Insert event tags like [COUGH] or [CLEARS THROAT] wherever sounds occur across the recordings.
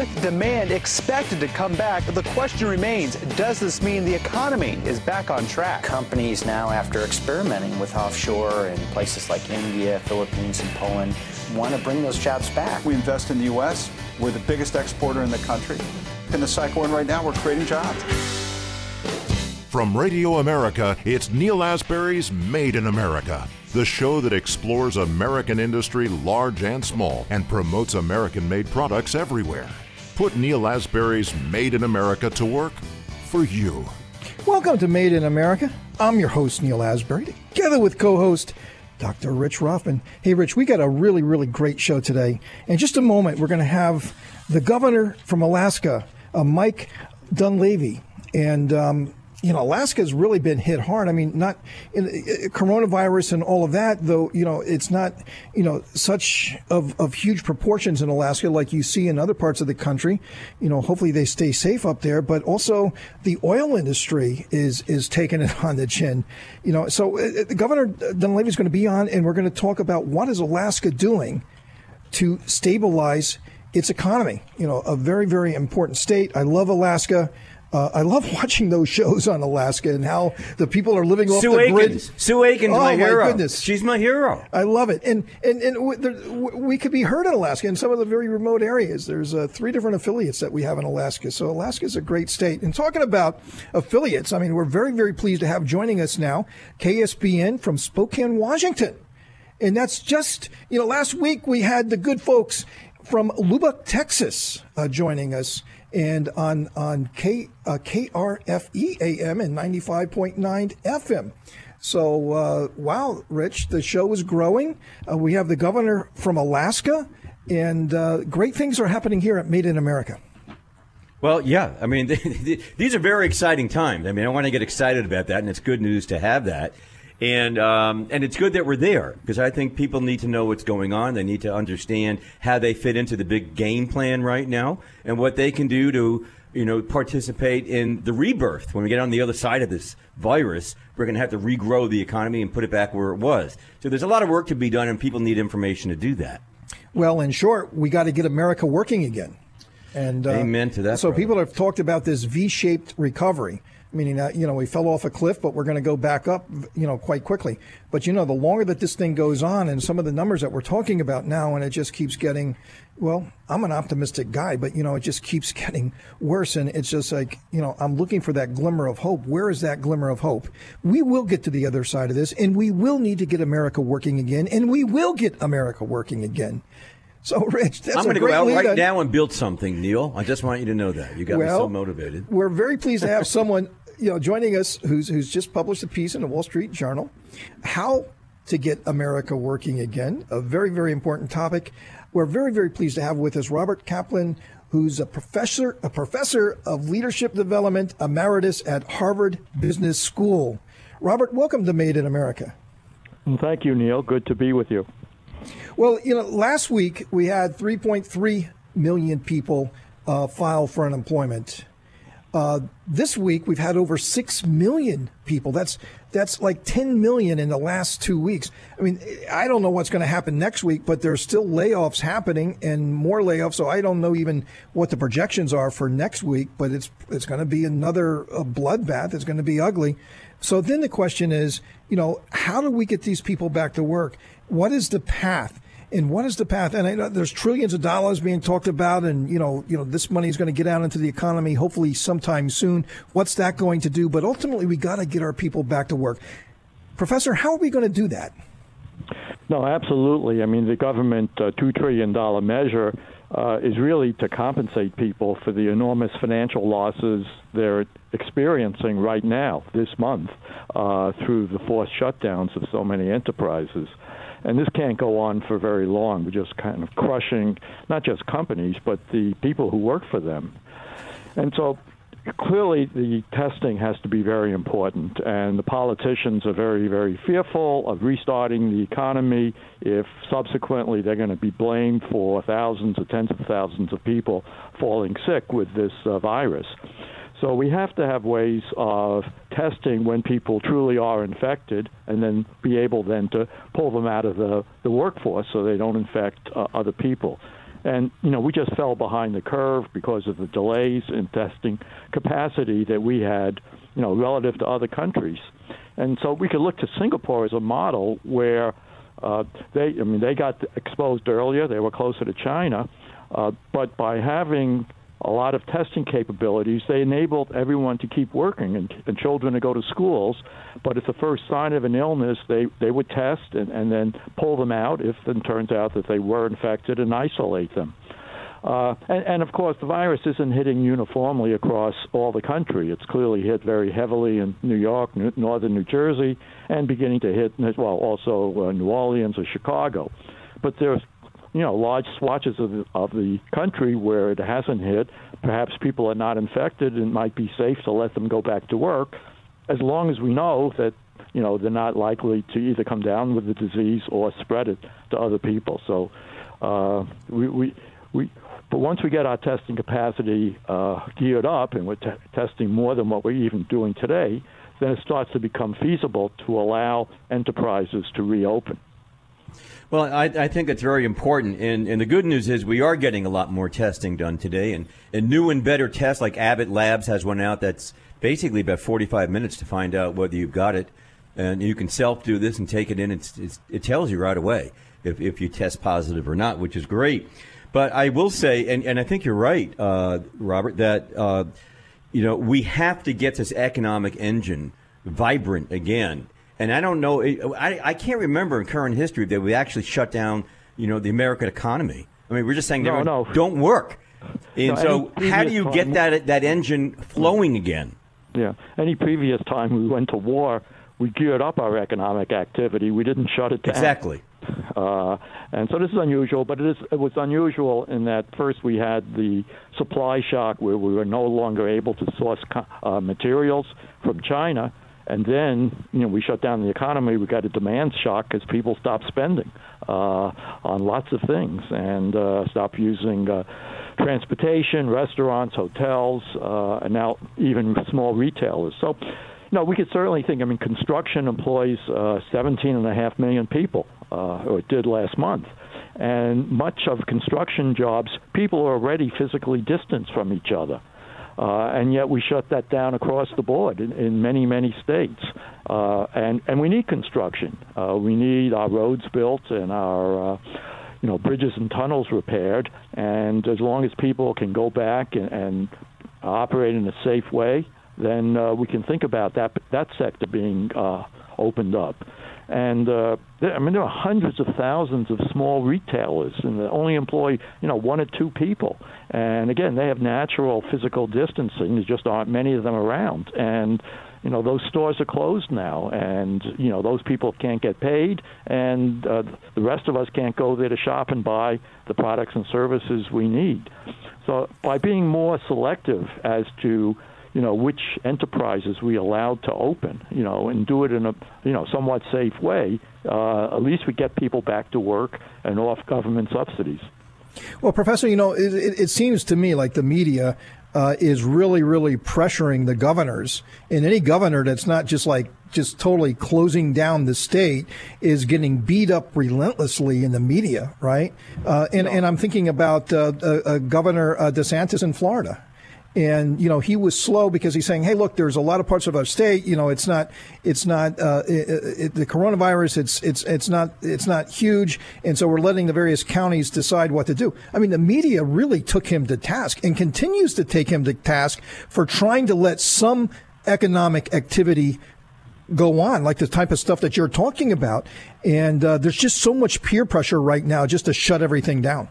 with demand expected to come back, the question remains does this mean the economy is back on track? Companies now, after experimenting with offshore in places like India, Philippines, and Poland, want to bring those jobs back. We invest in the U.S., we're the biggest exporter in the country. In the cycle we're in right now, we're creating jobs. From Radio America, it's Neil Asbury's Made in America the show that explores American industry, large and small, and promotes American made products everywhere. Put Neil Asbury's Made in America to work for you. Welcome to Made in America. I'm your host, Neil Asbury, together with co host Dr. Rich Rothman. Hey, Rich, we got a really, really great show today. In just a moment, we're going to have the governor from Alaska, uh, Mike Dunleavy. And um, you know, Alaska's really been hit hard. I mean, not in, uh, coronavirus and all of that, though. You know, it's not you know such of, of huge proportions in Alaska like you see in other parts of the country. You know, hopefully they stay safe up there. But also, the oil industry is is taking it [LAUGHS] on the chin. You know, so uh, uh Governor Dunleavy is going to be on, and we're going to talk about what is Alaska doing to stabilize its economy. You know, a very very important state. I love Alaska. Uh, I love [LAUGHS] watching those shows on Alaska and how the people are living off Sue the grid. Sue Aikens, oh, my hero. goodness, she's my hero. I love it, and and and we could be heard in Alaska in some of the very remote areas. There's uh, three different affiliates that we have in Alaska, so Alaska is a great state. And talking about affiliates, I mean, we're very very pleased to have joining us now KSBN from Spokane, Washington, and that's just you know last week we had the good folks from Lubbock, Texas, uh, joining us and on on K uh, KRFE AM and 95.9 FM. So uh, wow, Rich, the show is growing. Uh, we have the governor from Alaska, and uh, great things are happening here at Made in America. Well, yeah, I mean, [LAUGHS] these are very exciting times. I mean, I want to get excited about that, and it's good news to have that. And um, and it's good that we're there because I think people need to know what's going on. They need to understand how they fit into the big game plan right now and what they can do to you know participate in the rebirth. When we get on the other side of this virus, we're going to have to regrow the economy and put it back where it was. So there's a lot of work to be done, and people need information to do that. Well, in short, we got to get America working again. And uh, amen to that. So brother. people have talked about this V-shaped recovery meaning that you know we fell off a cliff, but we're going to go back up, you know, quite quickly. But you know, the longer that this thing goes on, and some of the numbers that we're talking about now, and it just keeps getting, well, I'm an optimistic guy, but you know, it just keeps [LAUGHS] getting worse, and it's just like you know, I'm looking for that glimmer of hope. Where is that glimmer of hope? We will get to the other side of this, and we will need to get America working again, and we will get America working again. So, [LAUGHS] Rich, that's I'm going to go out right on. now and build something, Neil. I just want you to know that you got well, me so motivated. We're very pleased to have [LAUGHS] someone you know, joining us who's who's just published a piece in the Wall Street Journal, how to get America working again. A very very important topic. We're very very pleased to have with us Robert Kaplan, who's a professor a professor of leadership development emeritus at Harvard Business School. Robert, welcome to Made in America. Thank you, Neil. Good to be with you. Well, you know, last week we had 3.3 million people uh, file for unemployment. Uh, this week we've had over six million people. That's that's like 10 million in the last two weeks. I mean, I don't know what's going to happen next week, but there's still layoffs happening and more layoffs. So I don't know even what the projections are for next week. But it's it's going to be another bloodbath. It's going to be ugly. So then the question is, you know, how do we get these people back to work? What is the path? And what is the path? And I know there's trillions of dollars being talked about, and you know, you know, this money is going to get out into the economy hopefully sometime soon. What's that going to do? But ultimately, we got to get our people back to work. Professor, how are we going to do that? No, absolutely. I mean, the government uh, two trillion dollar measure uh, is really to compensate people for the enormous financial losses they're experiencing right now, this month, uh, through the forced shutdowns of so many enterprises. And this can't go on for very long. We're just kind of crushing not just companies, but the people who work for them. And so clearly the testing has to be very important, and the politicians are very, very fearful of restarting the economy if subsequently they're going to be blamed for thousands or tens of thousands of people falling sick with this uh, virus. So we have to have ways of testing when people truly are infected and then be able then to pull them out of the, the workforce so they don't infect uh, other people. And, you know, we just fell behind the curve because of the delays in testing capacity that we had, you know, relative to other countries. And so we could look to Singapore as a model where uh, they, I mean, they got exposed earlier. They were closer to China, uh, but by having a lot of testing capabilities, they enabled everyone to keep working and, and children to go to schools. But at the first sign of an illness, they, they would test and, and then pull them out if it turns out that they were infected and isolate them. Uh, and, and, of course, the virus isn't hitting uniformly across all the country. It's clearly hit very heavily in New York, New, northern New Jersey, and beginning to hit, well, also uh, New Orleans or Chicago. But there's you know large swatches of the, of the country where it hasn't hit. Perhaps people are not infected, and it might be safe to let them go back to work, as long as we know that you know they're not likely to either come down with the disease or spread it to other people. So uh, we, we we but once we get our testing capacity uh, geared up and we're t- testing more than what we're even doing today, then it starts to become feasible to allow enterprises to reopen. Well, I, I, think it's very important. And, and, the good news is we are getting a lot more testing done today. And, and new and better tests, like Abbott Labs has one out that's basically about 45 minutes to find out whether you've got it. And you can self do this and take it in. It's, it's, it tells you right away if, if you test positive or not, which is great. But I will say, and, and I think you're right, uh, Robert, that uh, you know we have to get this economic engine vibrant again and I don't know, I, I can't remember in current history that we actually shut down, you know, the American economy. I mean, we're just saying, no, no. don't work. And no, so, how do you time, get that that engine flowing again? Yeah, any previous time we went to war, we geared up our economic activity. We didn't shut it down. Exactly. Uh, and so this is unusual, but it, is, it was unusual in that first we had the supply shock where we were no longer able to source uh, materials from China, and then, you know, we shut down the economy. We got a demand shock because people stopped spending uh, on lots of things and uh, stopped using uh, transportation, restaurants, hotels, uh, and now even small retailers. So, no, we could certainly think. I mean, construction employs uh, 17 and a half million people, uh, or it did last month. And much of construction jobs, people are already physically distanced from each other. Uh, and yet we shut that down across the board in, in many, many states. Uh, and, and we need construction. Uh, we need our roads built and our uh, you know, bridges and tunnels repaired. And as long as people can go back and, and operate in a safe way, then uh, we can think about that, that sector being uh, opened up. And uh, there, I mean, there are hundreds of thousands of small retailers, and they only employ you know one or two people. And again, they have natural physical distancing. There just aren't many of them around, and you know those stores are closed now, and you know those people can't get paid, and uh, the rest of us can't go there to shop and buy the products and services we need. So by being more selective as to you know, which enterprises we allowed to open, you know, and do it in a, you know, somewhat safe way, uh, at least we get people back to work and off government subsidies. Well, Professor, you know, it, it, it seems to me like the media uh, is really, really pressuring the governors. And any governor that's not just like just totally closing down the state is getting beat up relentlessly in the media, right? Uh, and, and I'm thinking about uh, uh, Governor uh, DeSantis in Florida and you know he was slow because he's saying hey look there's a lot of parts of our state you know it's not it's not uh, it, it, the coronavirus it's it's it's not it's not huge and so we're letting the various counties decide what to do i mean the media really took him to task and continues to take him to task for trying to let some economic activity go on, like the type of stuff that you're talking about. And uh, there's just so much peer pressure right now just to shut everything down.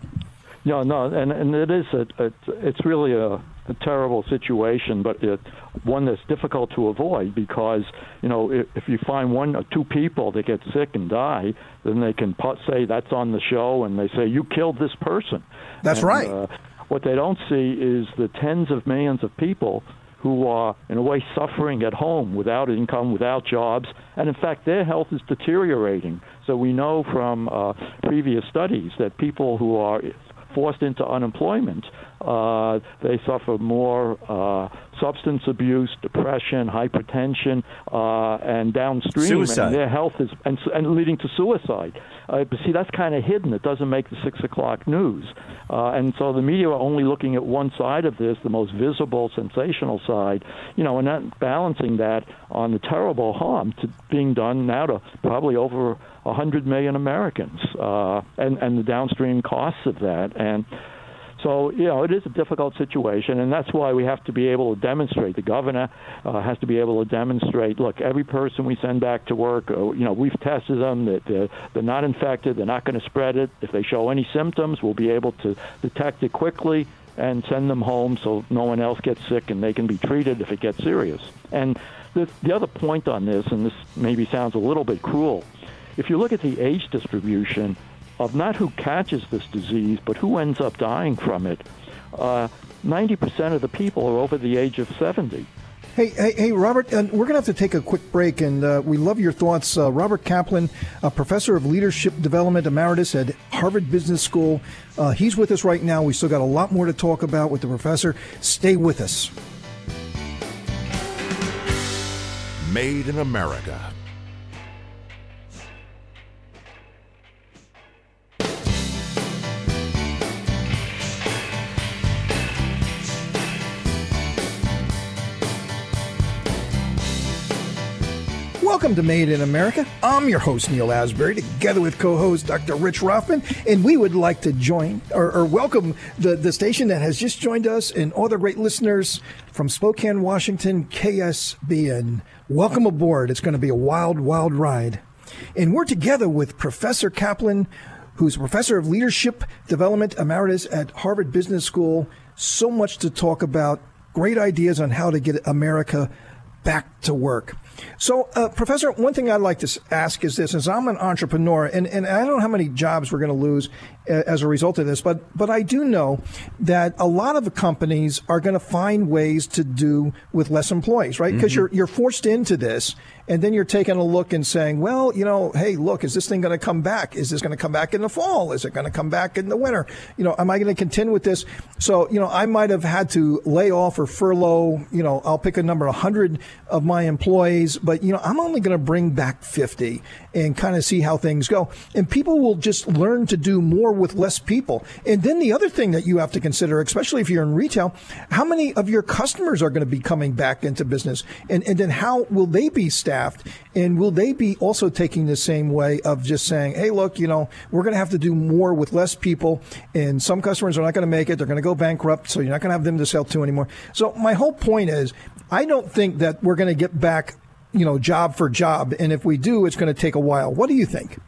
No, no, and and it is a, a it's really a a terrible situation, but it, one that's difficult to avoid because you know if, if you find one or two people that get sick and die, then they can put, say that's on the show, and they say you killed this person. That's and, right. Uh, what they don't see is the tens of millions of people who are, in a way, suffering at home without income, without jobs, and in fact, their health is deteriorating. So we know from uh, previous studies that people who are forced into unemployment Uh, they suffer more uh, substance abuse, depression, hypertension, uh, and downstream. Suicide. And their health is and, and leading to suicide. Uh, but see, that's kind of hidden. It doesn't make the six o'clock news. Uh, and so the media are only looking at one side of this, the most visible, sensational side, you know, and not balancing that on the terrible harm to being done now to probably over 100 million Americans uh, and, and the downstream costs of that. And so, you know, it is a difficult situation, and that's why we have to be able to demonstrate. The governor uh, has to be able to demonstrate look, every person we send back to work, uh, you know, we've tested them, that they're, they're not infected, they're not going to spread it. If they show any symptoms, we'll be able to detect it quickly and send them home so no one else gets sick and they can be treated if it gets serious. And the, the other point on this, and this maybe sounds a little bit cruel, if you look at the age distribution, of not who catches this disease, but who ends up dying from it. Uh, 90% of the people are over the age of 70. Hey, hey, hey, Robert, uh, we're going to have to take a quick break, and uh, we love your thoughts. Uh, Robert Kaplan, a professor of leadership development emeritus at Harvard Business School. Uh, he's with us right now. We still got a lot more to talk about with the professor. Stay with us. Made in America Welcome to Made in America. I'm your host, Neil Asbury, together with co host Dr. Rich Rothman, and we would like to join or, or, welcome the, the station that has just joined us and all the great listeners from Spokane, Washington, KSBN. Welcome aboard. It's going to be a wild, wild ride. And we're together with Professor Kaplan, who's a professor of leadership development emeritus at Harvard Business School. So much to talk about, great ideas on how to get America back to work. So, uh, Professor, one thing I'd like to ask is this: as I'm an entrepreneur, and, and I don't know how many jobs we're going to lose as a result of this, but but I do know that a lot of companies are going to find ways to do with less employees, right? Because mm-hmm. you're you're forced into this, and then you're taking a look and saying, well, you know, hey, look, is this thing going to come back? Is this going to come back in the fall? Is it going to come back in the winter? You know, am I going to contend with this? So, you know, I might have had to lay off or furlough. You know, I'll pick a number, hundred of my employees but you know, I'm only going to bring back 50 and kind of see how things go. And people will just learn to do more with less people. And then the other thing that you have to consider, especially if you're in retail, how many of your customers are going to be coming back into business? And, and then how will they be staffed? And will they be also taking the same way of just saying, hey, look, you know, we're going to have to do more with less people. And some customers are not going to make it. They're going to go bankrupt. So you're not going to have them to sell to anymore. So my whole point is, I don't think that we're going to get back you know, job for job. And if we do, it's going to take a while. What do you think?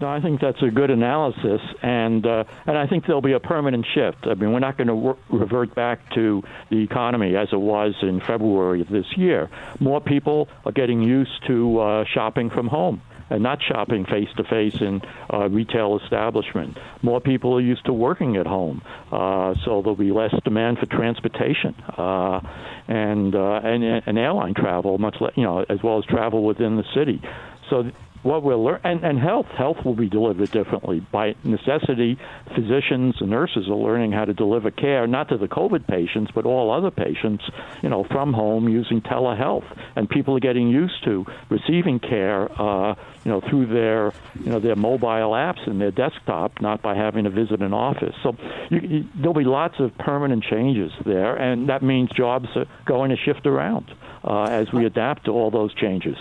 No, I think that's a good analysis, and uh, and I think there'll be a permanent shift. I mean, we're not going to re- revert back to the economy as it was in February of this year. More people are getting used to uh, shopping from home and not shopping face to face in uh, retail establishment. More people are used to working at home, uh, so there'll be less demand for transportation uh, and, uh, and and airline travel, much le- you know, as well as travel within the city. So what we'll learn, and, and health, health will be delivered differently. By necessity, physicians and nurses are learning how to deliver care, not to the COVID patients, but all other patients, you know, from home using telehealth. And people are getting used to receiving care, uh, you know, through their, you know, their mobile apps and their desktop, not by having to visit an office. So you, you, there'll be lots of permanent changes there, and that means jobs are going to shift around uh, as we adapt to all those changes.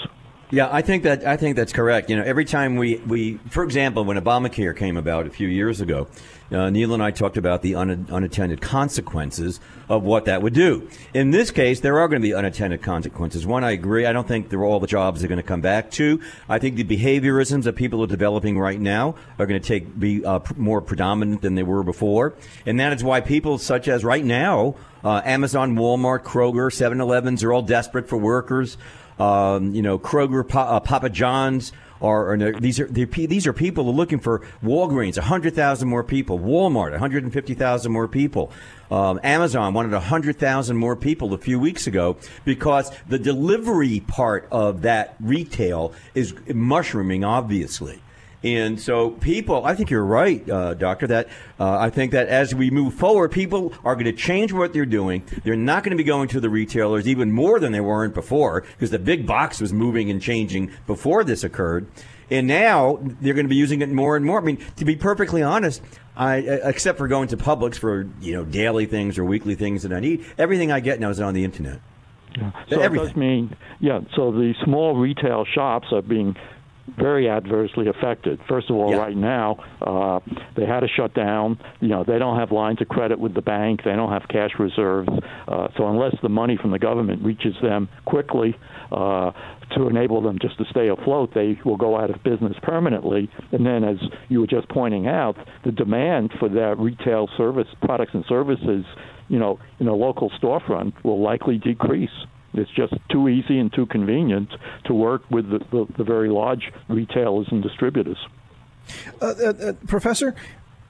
Yeah, I think that I think that's correct. You know, every time we, we for example, when Obamacare came about a few years ago, uh, Neil and I talked about the un, unattended consequences of what that would do. In this case, there are going to be unattended consequences. One, I agree. I don't think all the jobs are going to come back. Two, I think the behaviorisms that people are developing right now are going to take be uh, more predominant than they were before, and that is why people such as right now, uh, Amazon, Walmart, Kroger, 7-Elevens are all desperate for workers. Um, you know, Kroger, pa- uh, Papa John's. Are, are these are these are people are looking for Walgreens, hundred thousand more people. Walmart, one hundred and fifty thousand more people. Um, Amazon wanted hundred thousand more people a few weeks ago because the delivery part of that retail is mushrooming, obviously. And so, people, I think you're right, uh, Doctor, that uh, I think that as we move forward, people are going to change what they're doing. They're not going to be going to the retailers even more than they weren't before because the big box was moving and changing before this occurred. And now they're going to be using it more and more. I mean, to be perfectly honest, I, except for going to Publix for you know daily things or weekly things that I need, everything I get now is on the internet. Yeah. So Everything. it does mean, yeah. So the small retail shops are being very adversely affected. First of all, yeah. right now uh, they had to shut down. You know, they don't have lines of credit with the bank. They don't have cash reserves. Uh, so unless the money from the government reaches them quickly uh, to enable them just to stay afloat, they will go out of business permanently. And then, as you were just pointing out, the demand for that retail service products and services, you know, in a local storefront will likely decrease. It's just too easy and too convenient to work with the, the, the very large retailers and distributors. Uh, uh, uh, professor,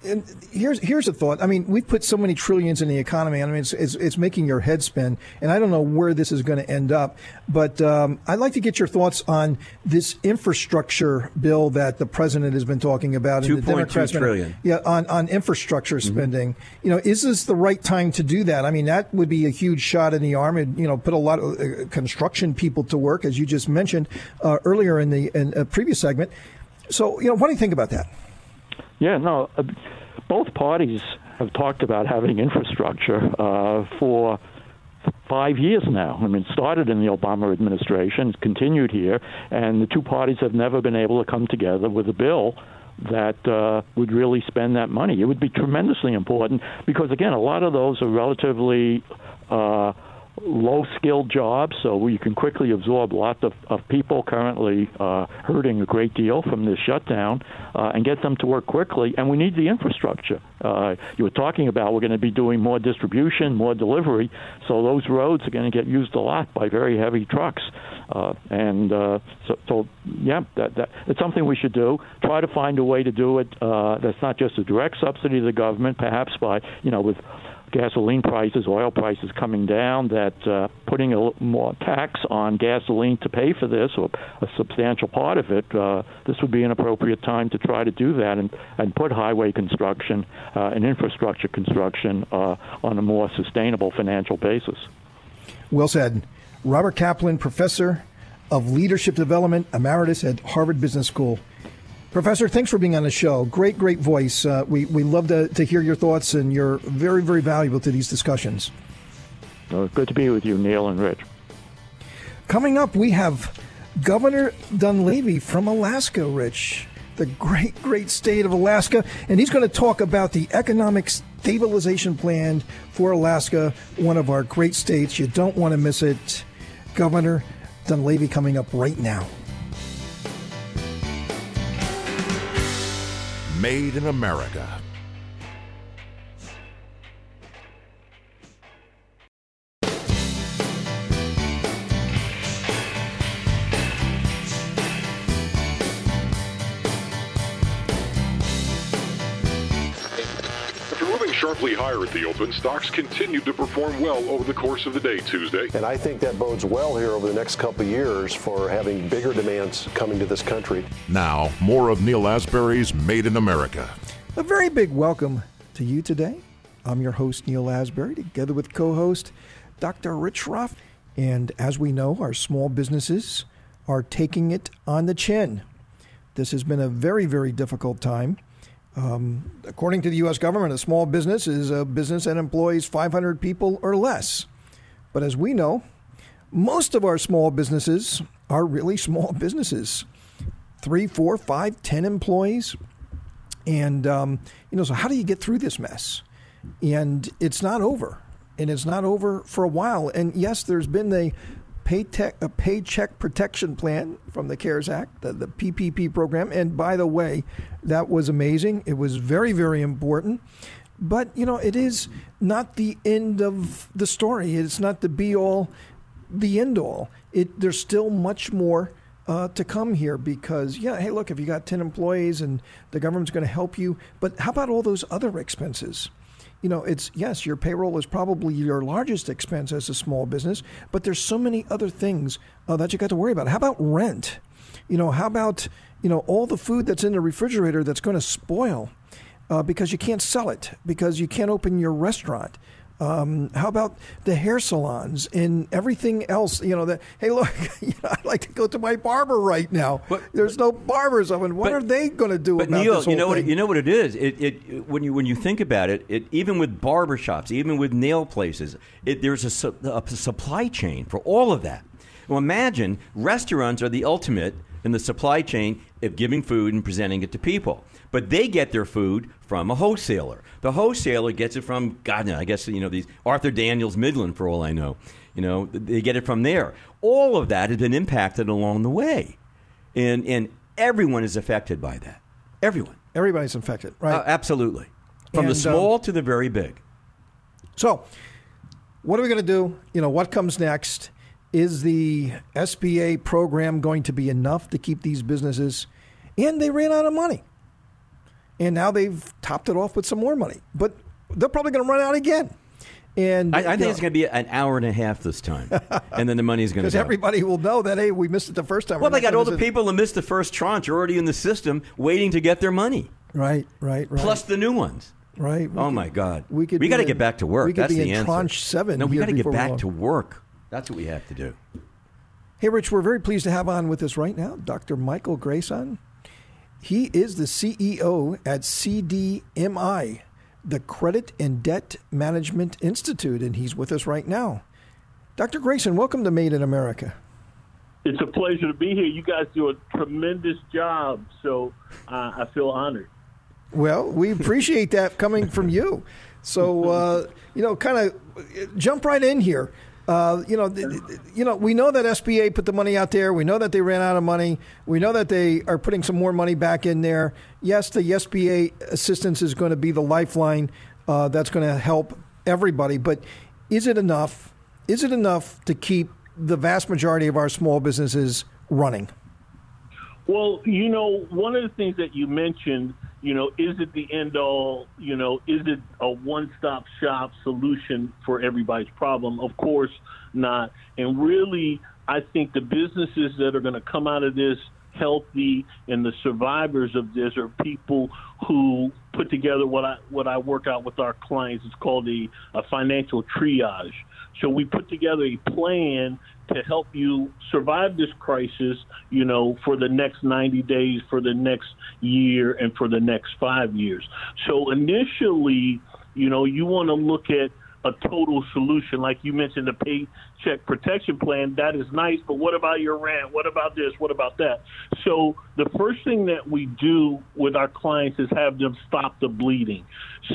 and here's here's a thought. I mean, we've put so many trillions in the economy. I mean, it's it's, it's making your head spin, and I don't know where this is going to end up. But um, I'd like to get your thoughts on this infrastructure bill that the president has been talking about. Two point two trillion. Yeah, on on infrastructure mm-hmm. spending. Mm-hmm. You know, is this the right time to do that? I mean, that would be a huge shot in the arm, and you know, put a lot of uh, construction people to work, as you just mentioned uh, earlier in the in a previous segment. So, you know, what do you think about that? Yeah, no, uh, both parties have talked about having infrastructure uh, for five years now. I mean, it started in the Obama administration, continued here, and the two parties have never been able to come together with a bill that uh, would really spend that money. It would be tremendously important because, again, a lot of those are relatively uh, low skilled jobs, so you can quickly absorb lots of, of people currently uh, hurting a great deal from this shutdown uh, and get them to work quickly. And we need the infrastructure. Uh, you were talking about we're going to be doing more distribution, more delivery, so those roads are going to get used a lot by very heavy trucks. Uh, and uh, so, so, yeah, that, that, it's something we should do. Try to find a way to do it uh, that's not just a direct subsidy to the government, perhaps by, you know, with gasoline prices, oil prices coming down, that uh, putting a more tax on gasoline to pay for this, or a substantial part of it, uh, this would be an appropriate time to try to do that and, and put highway construction uh, and infrastructure construction uh, on a more sustainable financial basis. Well said. Robert Kaplan, professor of leadership development, emeritus at Harvard Business School. Professor, thanks for being on the show. Great, great voice. Uh, we, we love to, to hear your thoughts, and you're very, very valuable to these discussions. Well, good to be with you, Neil and Rich. Coming up, we have Governor Dunleavy from Alaska, Rich, the great, great state of Alaska, and he's going to talk about the economic stabilization plan for Alaska, one of our great states. You don't want to miss it. Governor Dunleavy coming up right now. Made in America. Sharply higher at the open, stocks continued to perform well over the course of the day Tuesday. And I think that bodes well here over the next couple of years for having bigger demands coming to this country. Now, more of Neil Asbury's Made in America. A very big welcome to you today. I'm your host, Neil Asbury, together with co host Dr. Rich Ruff. And as we know, our small businesses are taking it on the chin. This has been a very, very difficult time. Um, according to the U.S. government, a small business is a business that employs 500 people or less. But as we know, most of our small businesses are really [LAUGHS] small businesses three, four, five, ten employees. And, um, you know, so how do you get through this mess? And it's not over. And it's not over for a while. And yes, there's been the paycheck, a paycheck protection plan from the CARES Act, the, the PPP program. And by the way, that was amazing. It was very, very important. But, you know, it is not the end of the story. It's not the be all, the end all. It, there's still much more uh, to come here because, yeah, hey, look, if you got 10 employees and the government's going to help you, but how about all those other expenses? You know, it's yes, your payroll is probably your largest expense as a small business, but there's so many other things uh, that you got to worry about. How about rent? You know, how about you know all the food that's in the refrigerator that's going to spoil uh, because you can't sell it because you can't open your restaurant. Um, how about the hair salons and everything else? You know that. Hey, look, [LAUGHS] you know, I'd like to go to my barber right now. But- There's no barbers open. What but- are they going to do But about Neil, you know what thing? you know what it is. It, it when you when you think about it, it even with barbershops, even with nail places, it, there's a, su- a supply chain for all of that. Well, imagine restaurants are the ultimate in the supply chain of giving food and presenting it to people. But they get their food from a wholesaler. The wholesaler gets it from God, I guess you know these Archer Daniels Midland, for all I know. You know, they get it from there. All of that has been impacted along the way, and and everyone is affected by that. Everyone. Everybody's infected, right? Uh, absolutely. From And, the small um, to the very big. So, what are we going to do? You know, what comes next? Is the SBA program going to be enough to keep these businesses? And they ran out of money. And now they've topped it off with some more money. But they're probably going to run out again. And I, I think it's going to be an hour and a half this time, and then the money's going [LAUGHS] to because everybody will know that hey, we missed it the first time. well, they got all the people who missed the first tranche already in the system, waiting to get their money, Right, right, right. plus the new ones. right. Oh could- my God! we could we got to get back to work. we could That's be the in answer. tranche seven No, we got to get back to work. That's what we have to do. Hey, Rich, we're very pleased to have on with us right now Dr. Michael Grayson. He is the CEO at CDMI, the Credit and Debt Management Institute, and he's with us right now. Dr. Grayson, welcome to Made in America. It's a pleasure to be here. You guys do a tremendous job, so uh, I feel honored. Well, we appreciate that coming from you. So, uh, you know, kind of jump right in here. Uh, you know, you know, we know that SBA put the money out there. We know that they ran out of money. We know that they are putting some more money back in there. Yes, the SBA assistance is going to be the lifeline uh, that's going to help everybody. But is it enough? Is it enough to keep the vast majority of our small businesses running? Well, you know, one of the things that you mentioned, you know, is it the end all? You know, is it a one stop shop solution for everybody's problem? Of course not. And really, I think the businesses that are going to come out of this healthy and the survivors of this are people who put together what I what I work out with our clients. It's called a, a financial triage. So we put together a plan to help you survive this crisis, you know, for the next 90 days, for the next year, and for the next five years. So initially, you know, you want to look at a total solution. Like you mentioned, the paycheck protection plan, that is nice, but what about your rent? What about this? What about that? So the first thing that we do with our clients is have them stop the bleeding.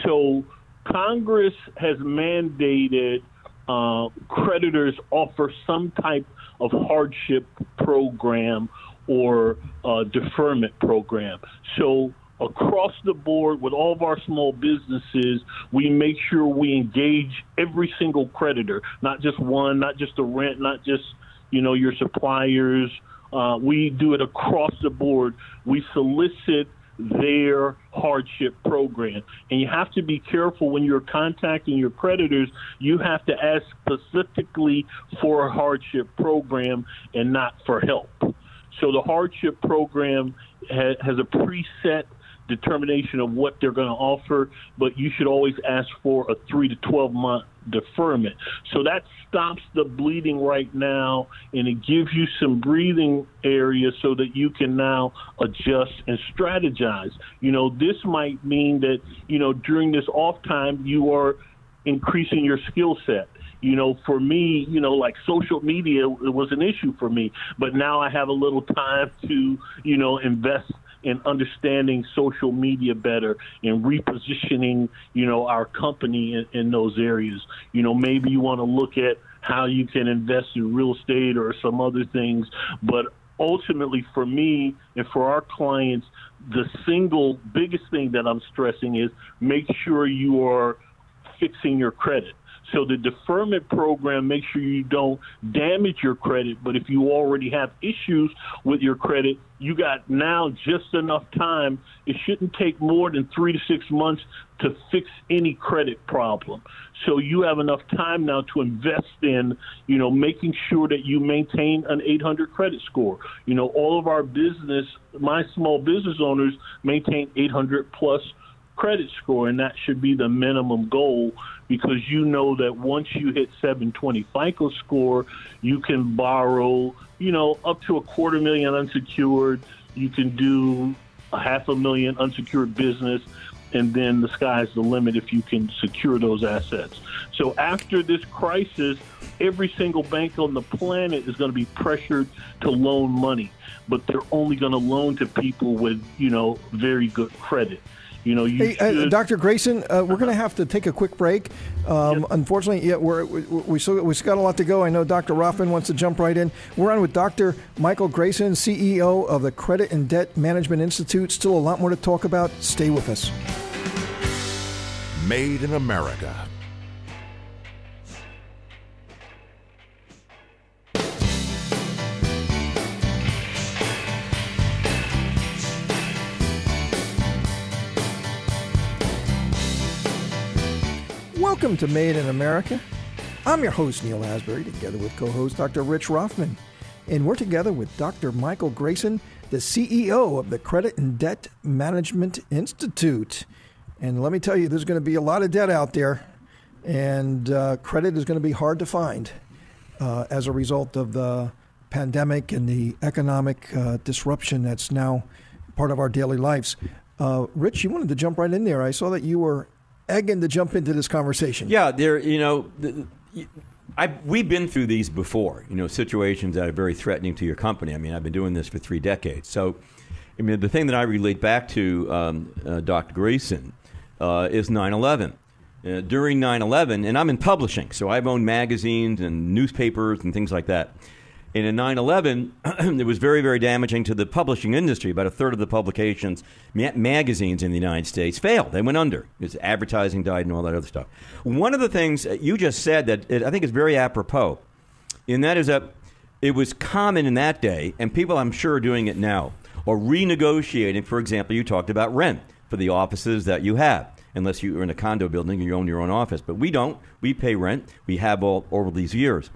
So Congress has mandated uh, creditors offer some type of hardship program or uh, deferment program. So across the board with all of our small businesses, we make sure we engage every single creditor, not just one, not just the rent, not just you know your suppliers. Uh, we do it across the board. We solicit their hardship program. And you have to be careful when you're contacting your creditors, you have to ask specifically for a hardship program and not for help. So the hardship program ha- has a preset determination of what they're going to offer, but you should always ask for a three to 12 month deferment. So that stops the bleeding right now and it gives you some breathing area so that you can now adjust and strategize. You know, this might mean that, you know, during this off time, you are increasing your skill set you know, for me, you know, like social media was an issue for me, but now I have a little time to, you know, invest in understanding social media better and repositioning, you know, our company in, in those areas. You know, maybe you want to look at how you can invest in real estate or some other things, but ultimately for me and for our clients, the single biggest thing that I'm stressing is make sure you are fixing your credit. So the deferment program makes sure you don't damage your credit, but if you already have issues with your credit, you got now just enough time. It shouldn't take more than three to six months to fix any credit problem. So you have enough time now to invest in, you know, making sure that you maintain an 800 credit score. You know, all of our business, my small business owners maintain 800 plus credit score, and that should be the minimum goal because you know that once you hit 720 FICO score, you can borrow, you know, up to a quarter million unsecured. You can do a half a million unsecured business, and then the sky's the limit if you can secure those assets. So after this crisis, every single bank on the planet is going to be pressured to loan money, but they're only going to loan to people with, you know, very good credit. You know, you hey, uh, Dr. Grayson, uh, we're going to have to take a quick break. Um, yep. Unfortunately, yeah, we're, we, we, still, we still got a lot to go. I know Dr. Rothman wants to jump right in. We're on with Dr. Michael Grayson, CEO of the Credit and Debt Management Institute. Still a lot more to talk about. Stay with us. Made in America. Welcome to Made in America. I'm your host, Neil Asbury, together with co host Dr. Rich Rothman. And we're together with Dr. Michael Grayson, the CEO of the Credit and Debt Management Institute. And let me tell you, there's going to be a lot of debt out there, and uh, credit is going to be hard to find uh, as a result of the pandemic and the economic uh, disruption that's now part of our daily lives. Uh, Rich, you wanted to jump right in there. I saw that you were egging to jump into this conversation. Yeah, there. You know, I, we've been through these before. You know, situations that are very threatening to your company. I mean, I've been doing this for three decades. So, I mean, the thing that I relate back to um, uh, Dr. Grayson uh, is 9 11. Uh, during 9 11, and I'm in publishing, so I've owned magazines and newspapers and things like that. And in 9 11, [CLEARS THROAT] it was very, very damaging to the publishing industry. About a third of the publications, ma- magazines in the United States failed. They went under because advertising died and all that other stuff. One of the things you just said that it, I think is very apropos, and that is that it was common in that day, and people I'm sure are doing it now, or renegotiating. For example, you talked about rent for the offices that you have unless you're in a condo building and you own your own office. But we don't. We pay rent. We have all over these years.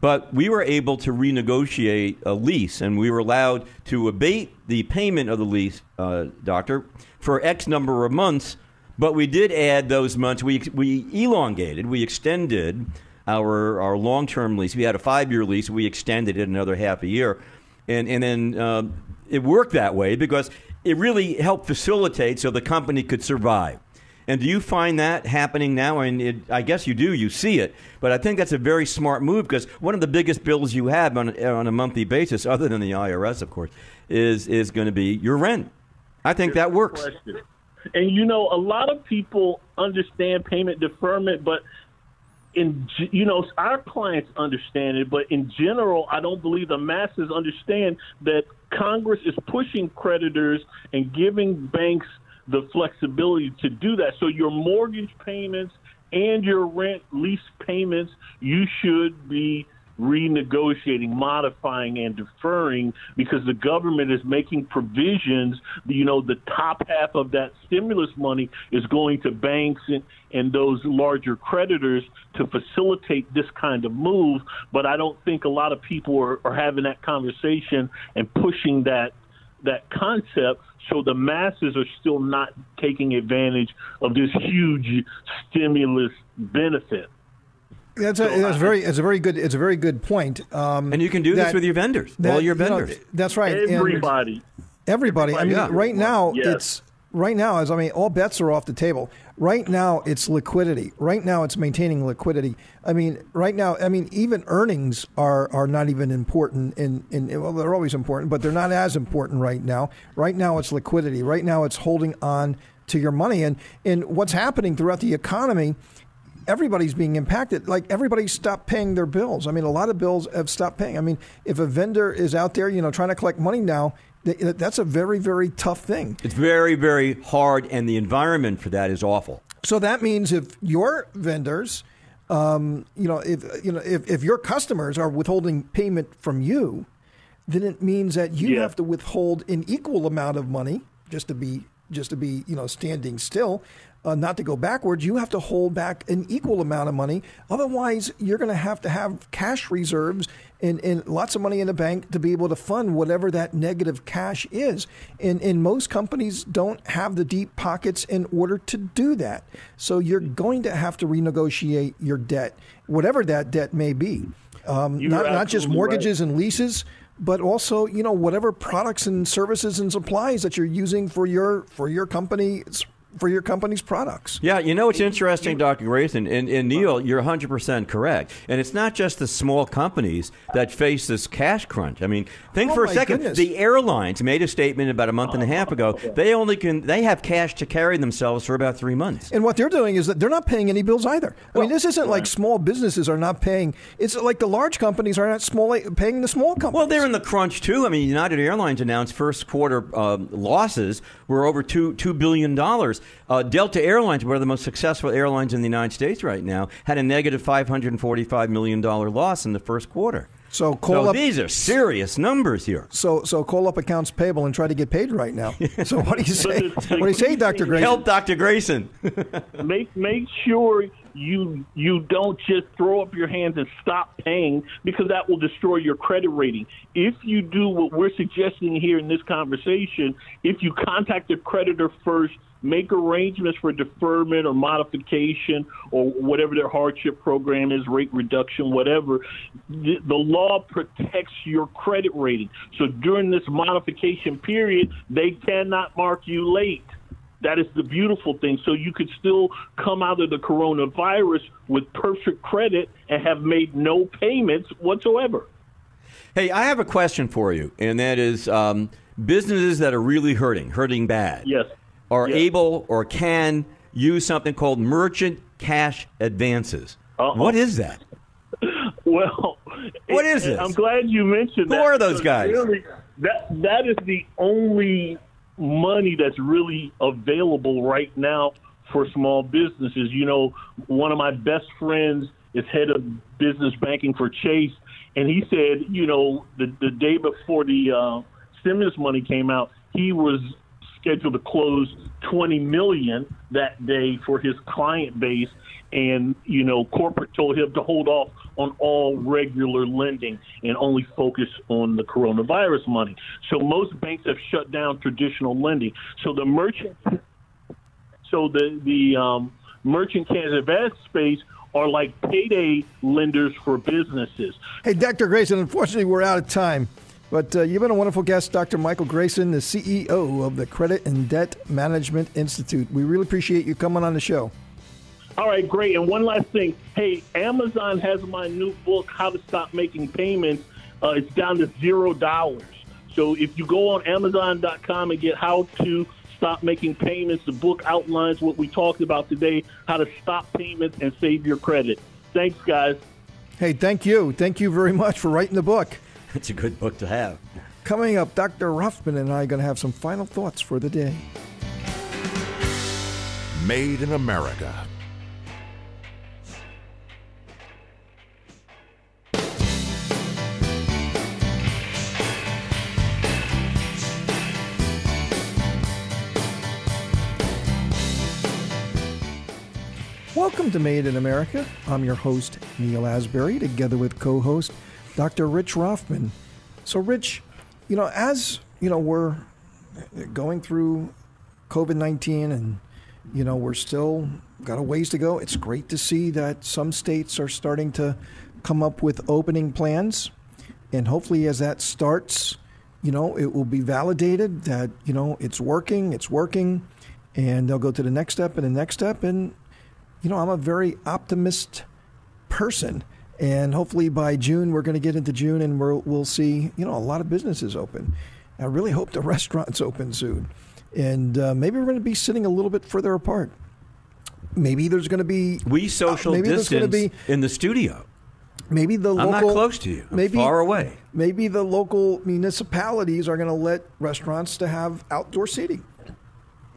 But we were able to renegotiate a lease, and we were allowed to abate the payment of the lease, uh, doctor, for X number of months. But we did add those months. We we elongated. We extended our our long term lease. We had a five year lease. We extended it another half a year, and and then uh, it worked that way because it really helped facilitate so the company could survive. And do you find that happening now? And it, I guess you do. You see it, but I think that's a very smart move because one of the biggest bills you have on, on a monthly basis, other than the IRS, of course, is is going to be your rent. I think that works. And you know, a lot of people understand payment deferment, but in you know our clients understand it, but in general, I don't believe the masses understand that Congress is pushing creditors and giving banks the flexibility to do that. So your mortgage payments and your rent lease payments, you should be renegotiating, modifying, and deferring because the government is making provisions. You know, the top half of that stimulus money is going to banks and, and those larger creditors to facilitate this kind of move. But I don't think a lot of people are, are having that conversation and pushing that that concept so the masses are still not taking advantage of this huge stimulus benefit. That's a, that's very it's a very good it's a very good point. Um, and you can do that, this with your vendors, that, all your vendors. You know, that's right. Everybody. And everybody. I mean, yeah. right now yes. it's right now as I mean, all bets are off the table. Right now, it's liquidity. Right now, it's maintaining liquidity. I mean, right now, I mean, even earnings are, are not even important. In, in well, they're always important, but they're not as important right now. Right now, it's liquidity. Right now, it's holding on to your money. And and what's happening throughout the economy everybody's being impacted. Like everybody stopped paying their bills. I mean, a lot of bills have stopped paying. I mean, if a vendor is out there, you know, trying to collect money now, that's a very, very tough thing. It's very, very hard, and the environment for that is awful. So that means if your vendors um, you know, if you know if, if your customers are withholding payment from you, then it means that you Yeah. have to withhold an equal amount of money just to be just to be you know standing still, uh, not to go backwards. You have to hold back an equal amount of money. Otherwise, you're going to have to have cash reserves and, and lots of money in the bank to be able to fund whatever that negative cash is. And, and most companies don't have the deep pockets in order to do that. So you're going to have to renegotiate your debt, whatever that debt may be. Um, not, not just mortgages and leases, but also you know whatever products and services and supplies that you're using for your for your company for your company's products. Yeah, you know what's interesting, Dr. Grayson, and, and Neil, you're 100% correct. And it's not just the small companies that face this cash crunch. I mean, think Oh, for a second. goodness. The airlines made a statement about a month and a half ago. They only can they have cash to carry themselves for about three months. And what they're doing is that they're not paying any bills either. I mean, this isn't like small businesses are not paying. It's like the large companies are not small paying the small companies. Well, they're in the crunch too. I mean, United Airlines announced first quarter um, losses were over two two billion dollars. Uh, Delta Airlines, one of the most successful airlines in the United States right now, had a negative negative five hundred and forty five million dollar loss in the first quarter. So call So up. these are serious numbers here. So so call up accounts payable and try to get paid right now. [LAUGHS] So what do you say? [LAUGHS] What do you say, Doctor Grayson? Help Dr. Grayson. [LAUGHS] make make sure you you don't just throw up your hands and stop paying because that will destroy your credit rating. If you do what we're suggesting here in this conversation, if you contact the creditor first, make arrangements for deferment or modification or whatever their hardship program is, rate reduction, whatever, the, the law protects your credit rating. So during this modification period, they cannot mark you late. That is the beautiful thing. So you could still come out of the coronavirus with perfect credit and have made no payments whatsoever. Hey, I have a question for you, and that is um, businesses that are really hurting, hurting bad, Yes. Are Yes. able or can use something called merchant cash advances. What is that? [LAUGHS] Well, What is this? I'm glad you mentioned Who that. are those guys? Really, that that is the only money that's really available right now for small businesses. You know, one of my best friends is head of business banking for Chase, and he said, you know, the the day before the uh, stimulus money came out, he was scheduled to close 20 million that day for his client base and you know corporate told him to hold off on all regular lending and only focus on the coronavirus money so most banks have shut down traditional lending so the merchant so the the um, merchant cash advance space are like payday lenders for businesses Hey, Dr. Grayson, unfortunately, we're out of time. But uh, you've been a wonderful guest, Dr. Michael Grayson, the CEO of the Credit and Debt Management Institute. We really appreciate you coming on the show. All right, great. And one last thing. Hey, Amazon has my new book, How to Stop Making Payments. Uh, it's down to zero dollars. So if you go on Amazon.com and get How to Stop Making Payments, the book outlines what we talked about today, how to stop payments and save your credit. Thanks, guys. Hey, thank you. Thank you very much for writing the book. It's a good book to have. Coming up, Dr. Rothman and I are going to have some final thoughts for the day. Made in America. Welcome to Made in America. I'm your host, Neil Asbury, together with co host Dr. Rich Rothman. So, Rich, you know, as you know, we're going through COVID 19 and, you know, we're still got a ways to go. It's great to see that some states are starting to come up with opening plans. And hopefully, as that starts, you know, it will be validated that, you know, it's working, it's working, and they'll go to the next step and the next step. And, you know, I'm a very optimist person. And hopefully by June, we're going to get into June and we'll, we'll see, you know, a lot of businesses open. I really hope the [LAUGHS] restaurants open soon. And uh, maybe we're going to be sitting a little bit further apart. Maybe there's going to be. We social maybe there's distance going to be in the studio. Maybe the I'm local. not close to you. I'm maybe far away. Maybe the local municipalities are going to let restaurants to have outdoor seating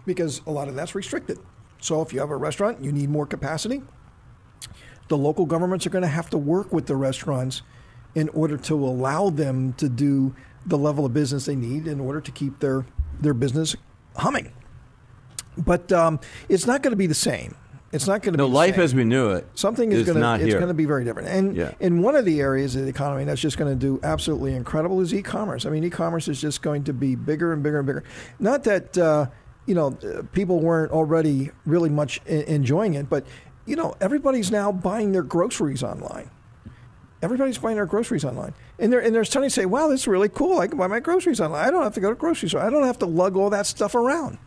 because a lot of that's restricted. So if you have a restaurant, you need more capacity. The local governments are going to have to work with the restaurants in order to allow them to do the level of business they need in order to keep their their business humming. But um, it's not going to be the same. It's not going to No, be the life same. as we knew it Something is is going to it's going to be very different. And Yeah. in one of the areas of the economy that's just going to do absolutely incredible is e-commerce. I mean, e-commerce is just going to be bigger and bigger and bigger. Not that uh, you know uh, people weren't already really much enjoying it, but you know everybody's now buying their groceries online. Everybody's buying their groceries online, and they're and they're starting to say, "Wow, this is really cool. I can buy my groceries online. I don't have to go to grocery store. I don't have to lug all that stuff around."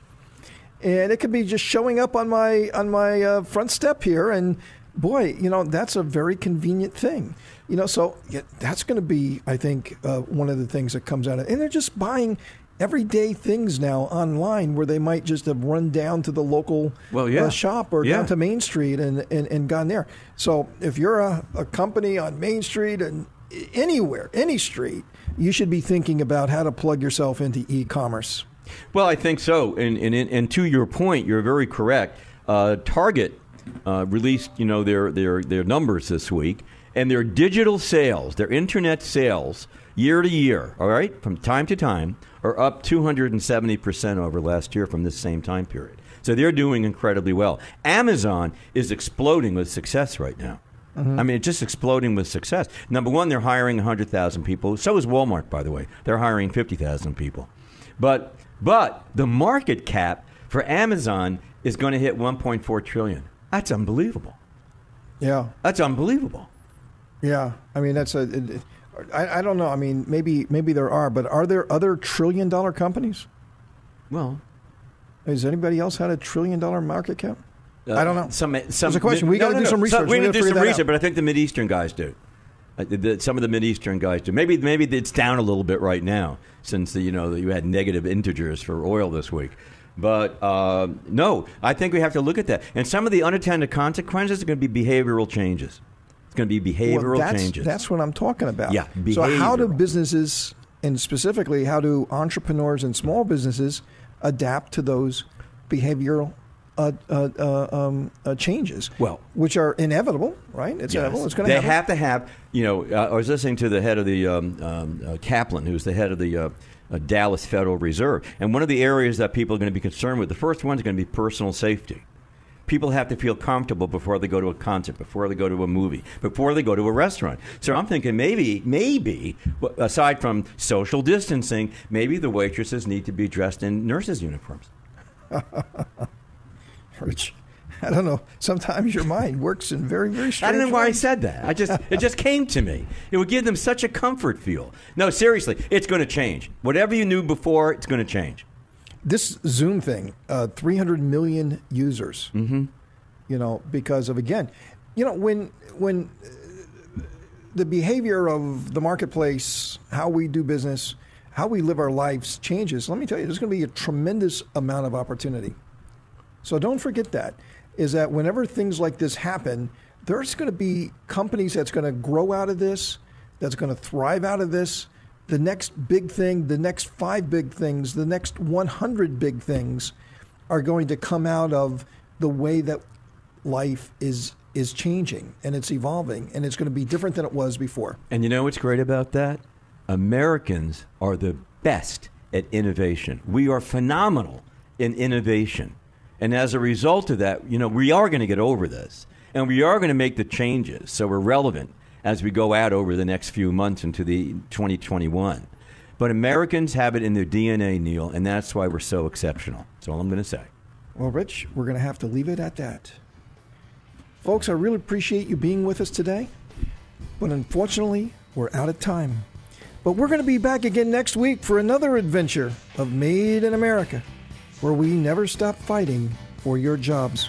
and it could be just showing up on my on my uh, front step here and boy you know that's a very convenient thing you know so yeah, that's going to be i think uh, one of the things that comes out of it. and they're just buying everyday things now online where they might just have run down to the local Well, yeah. uh, shop or Yeah. down to main street and, and, and gone there so if you're a, a company on main street and anywhere any street you should be thinking about how to plug yourself into e-commerce Well, I think so. And, and, and to your point, you're very correct. Uh, Target uh, released, you know, their, their, their numbers this week, and their digital sales, their internet sales, year to year, all right, from time to time, are up 270% over last year from this same time period. So they're doing incredibly well. Amazon is exploding with success right now. Mm-hmm. I mean, it's just exploding with success. Number one, they're hiring 100,000 people. So is Walmart, by the way. They're hiring 50,000 people. But but the market cap for Amazon is going to hit 1.4 trillion. That's unbelievable. yeah That's unbelievable. Yeah, I mean that's a. It, I, I don't know. I mean, maybe maybe there are, but are there other trillion dollar companies? Well, Has anybody else had a trillion dollar market cap? uh, I don't know. Some, some It's a question. We no, gotta no, do no. some research. we We need gotta do some research, out. but I think the Mid Eastern guys do. Uh, the- some of the Mid Eastern guys do. Maybe maybe it's down a little bit right now since the, you know you had negative integers for oil this week. But uh, no, I think we have to look at that. And some of the unintended consequences are going to be behavioral changes. It's going to be behavioral well, that's, changes. That's what I'm talking about. Yeah, So how do businesses, and specifically how do entrepreneurs and small businesses adapt to those behavioral uh, uh, uh, um, uh, changes? Well- which are inevitable, right? It's inevitable. It's going they happen. have to have, you know, uh, I was listening to the head of the um, um, uh, Kaplan, who's the head of the uh, uh, Dallas Federal Reserve. And one of the areas that people are going to be concerned with, the first one is going to be personal safety. People have to feel comfortable before they go to a concert, before they go to a movie, before they go to a restaurant. So I'm thinking maybe, maybe, aside from social distancing, maybe the waitresses need to be dressed in nurses' uniforms. [LAUGHS] Rich, I don't know. Sometimes your mind works in very, very strange. I don't know why I said that. I just it just came to me. It would give them such a comfort feel. No, seriously, it's going to change. Whatever you knew before, it's going to change. This Zoom thing, uh, 300 million users. Mm-hmm. You know, because of again, you know, when when uh, the behavior of the marketplace, how we do business, how we live our lives changes. Let me tell you, there's going to be a tremendous amount of opportunity. So don't forget that. Is that whenever things like this happen, there's going to be companies that's going to grow out of this, that's going to thrive out of this. The next big thing, the next five big things, the next 100 big things are going to come out of the way that life is is changing and it's evolving and it's going to be different than it was before. And you know what's great about that? Americans are the best at innovation. We are phenomenal in innovation. And as a result of that, you know, we are going to get over this. And we are going to make the changes so we're relevant as we go out over the next few months into the 2021. But Americans have it in their DNA, Neil, and that's why we're so exceptional. That's all I'm going to say. Well, Rich, we're going to have to leave it at that. Folks, I really appreciate you being with us today, but unfortunately, we're out of time. But we're going to be back again next week for another adventure of Made in America, where we never stop fighting for your jobs.